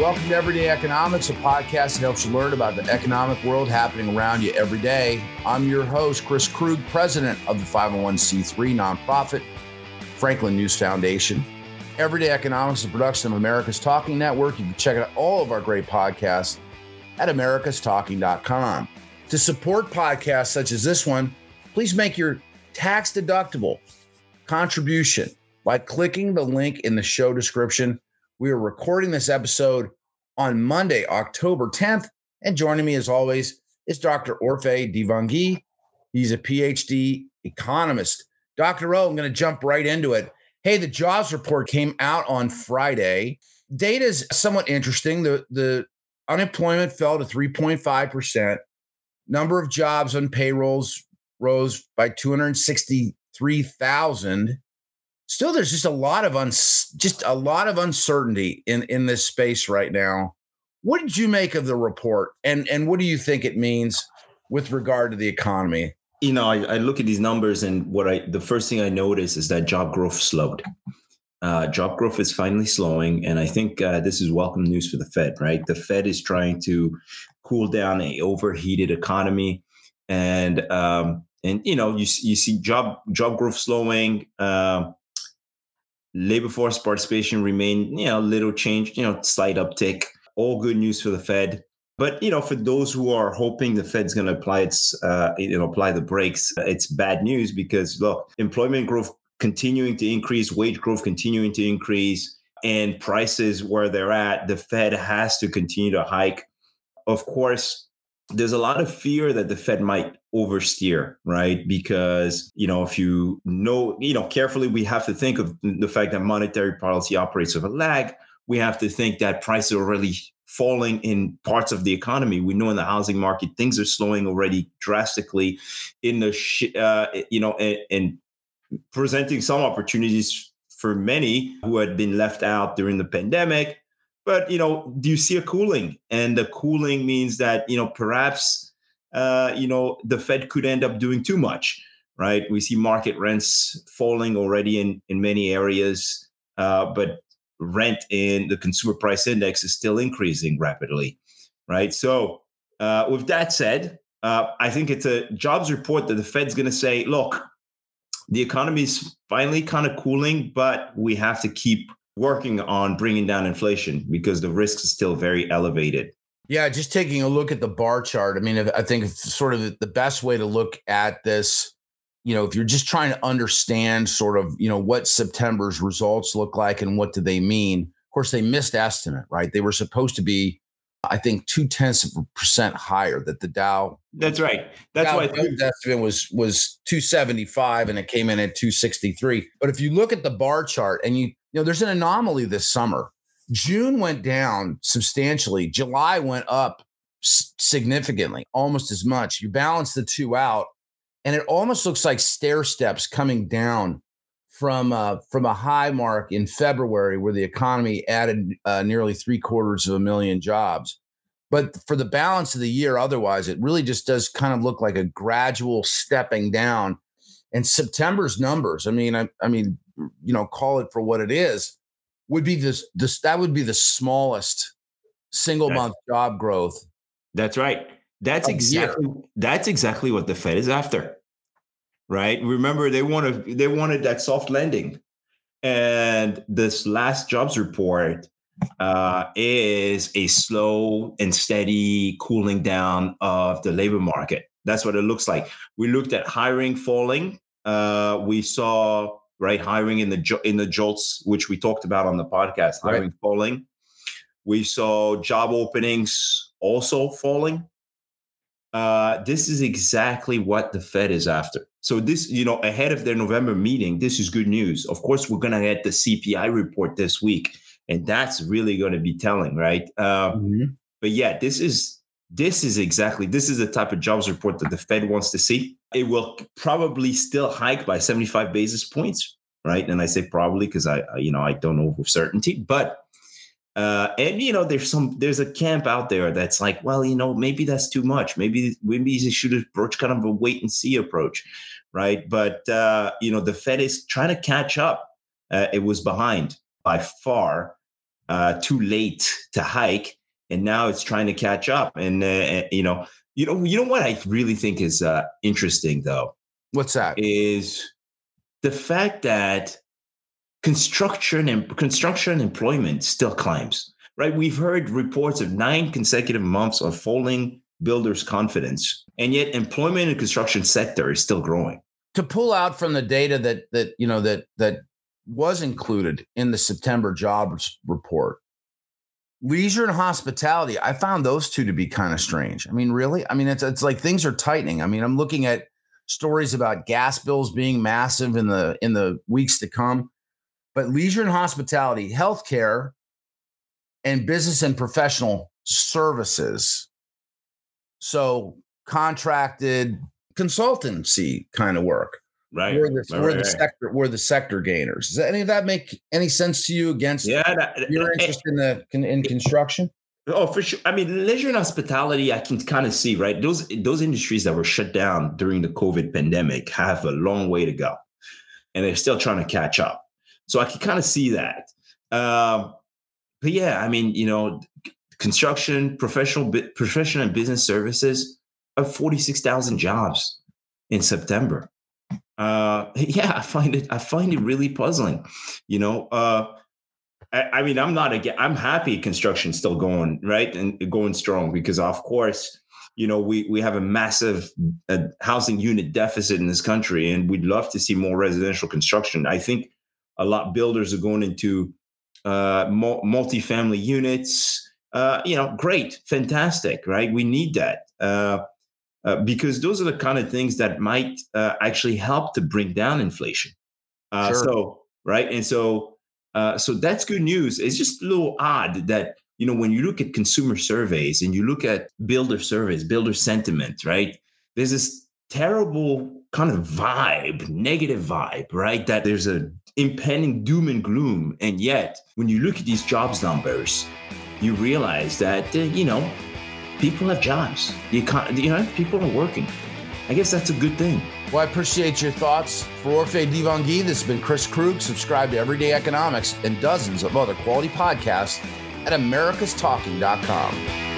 Welcome to Everyday Economics, a podcast that helps you learn about the economic world happening around you every day. I'm your host, Chris Krug, president of the 501c3 nonprofit Franklin News Foundation. Everyday Economics is a production of America's Talking Network. You can check out all of our great podcasts at americastalking.com. To support podcasts such as this one, please make your tax deductible contribution by clicking the link in the show description. We are recording this episode on Monday, October 10th. And joining me, as always, is Dr. Orphe Divounguy. He's a PhD economist. Dr. O, I'm going to jump right into it. Hey, the jobs report came out on Friday. Data is somewhat interesting. The, the unemployment fell to 3.5%. Number of jobs on payrolls rose by 263,000 still there's just a lot of uns just a lot of uncertainty in in this space right now. What did you make of the report? And and what do you think it means with regard to the economy? You know I, I look at these numbers and what i the first thing i notice is that job growth slowed. Uh, job growth is finally slowing and i think uh, this is welcome news for the fed right? The fed is trying to cool down a overheated economy and um, and you know you, you see job job growth slowing uh, labor force participation remained, you know, little change, you know, slight uptick. All good news for the Fed. But you know, for those who are hoping the Fed's going to apply its, uh, you know, apply the brakes, it's bad news because look, employment growth continuing to increase, wage growth continuing to increase, and prices where they're at, the Fed has to continue to hike. Of course, there's a lot of fear that the Fed might oversteer, right? Because, you know, if you know, you know, carefully, we have to think of the fact that monetary policy operates with a lag. We have to think that prices are really falling in parts of the economy. We know in the housing market, things are slowing already drastically in the, sh- uh, you know, and, and presenting some opportunities for many who had been left out during the pandemic but you know, do you see a cooling? And the cooling means that you know perhaps uh, you know the Fed could end up doing too much, right? We see market rents falling already in in many areas, uh, but rent in the consumer price index is still increasing rapidly, right? So uh, with that said, uh, I think it's a jobs report that the Fed's going to say, look, the economy is finally kind of cooling, but we have to keep working on bringing down inflation because the risk is still very elevated. Yeah, just taking a look at the bar chart. I mean, I think sort of the best way to look at this, you know, if you're just trying to understand sort of, you know, what September's results look like and what do they mean. Of course, they missed estimate, right? They were supposed to be, I think, two tenths of a percent higher. That the Dow. That's right. That's Dow why the estimate was was 275 and it came in at 263. But if you look at the bar chart and you you know, there's an anomaly this summer. June went down substantially. July went up significantly, almost as much. You balance the two out, and it almost looks like stair steps coming down from uh, from a high mark in February, where the economy added uh, nearly three quarters of a million jobs. But for the balance of the year, otherwise, it really just does kind of look like a gradual stepping down. And September's numbers, I mean, I, I mean, you know, call it for what it is, would be this this that would be the smallest single that's, month job growth. That's right. That's exactly that's exactly what the Fed is after. Right? Remember they wanted they wanted that soft landing. And this last jobs report uh, is a slow and steady cooling down of the labor market. That's what it looks like. We looked at hiring falling. Uh, we saw right? Hiring in the in the JOLTS, which we talked about on the podcast, hiring right. falling. We saw job openings also falling. Uh, this is exactly what the Fed is after. So this, you know, ahead of their November meeting, this is good news. Of course, we're going to get the CPI report this week, and that's really going to be telling, right? Uh, mm-hmm. But yeah, this is this is exactly this is the type of jobs report that the Fed wants to see. It will probably still hike by 75 basis points, right? And I say probably because I, you know, I don't know with certainty, but uh, and you know, there's some there's a camp out there that's like, well, you know, maybe that's too much. Maybe maybe you should approach kind of a wait and see approach, right? But uh, you know, the Fed is trying to catch up. Uh, it was behind by far uh, too late to hike, and now it's trying to catch up. And uh, you know, you know, you know what I really think is uh, interesting though. What's that? Is the fact that construction and construction employment still climbs. Right, we've heard reports of nine consecutive months of falling builders' confidence, and yet employment in the construction sector is still growing. To pull out from the data that that you know that that was included in the September jobs report, leisure and hospitality, I found those two to be kind of strange. I mean, really? I mean, it's it's like things are tightening. I mean, I'm looking at stories about gas bills being massive in the in the weeks to come. But leisure and hospitality, healthcare, and business and professional services. So contracted consultancy kind of work. Right. We're the, right, we're right, the right. sector we're the sector gainers. Does any of that make any sense to you against Yeah, that, your eh, interest in the in, in construction? Oh, for sure. I mean, leisure and hospitality, I can kind of see, right? Those those industries that were shut down during the COVID pandemic have a long way to go, and they're still trying to catch up. So I can kind of see that. Um, but yeah, I mean, you know, construction, professional, professional and business services, of forty six thousand jobs in September. Uh, yeah, I find it. I find it really puzzling. You know, uh, I, I mean, I'm not again. I'm happy construction's still going right and going strong because, of course, you know we we have a massive uh, housing unit deficit in this country, and we'd love to see more residential construction. I think a lot of builders are going into uh, mul- multifamily units. Uh, you know, great, fantastic, right? We need that. Uh, uh, because those are the kind of things that might uh, actually help to bring down inflation. Uh, Sure. So right, and so uh, so that's good news. It's just a little odd that you know when you look at consumer surveys and you look at builder surveys, builder sentiment, right? There's this terrible kind of vibe, negative vibe, right? That there's a impending doom and gloom, and yet when you look at these jobs numbers, you realize that uh, you know people have jobs. You can't, you know, people are working. I guess that's a good thing. Well, I appreciate your thoughts. For Orphe Divounguy, this has been Chris Krug. Subscribe to Everyday Economics and dozens of other quality podcasts at americastalking.com.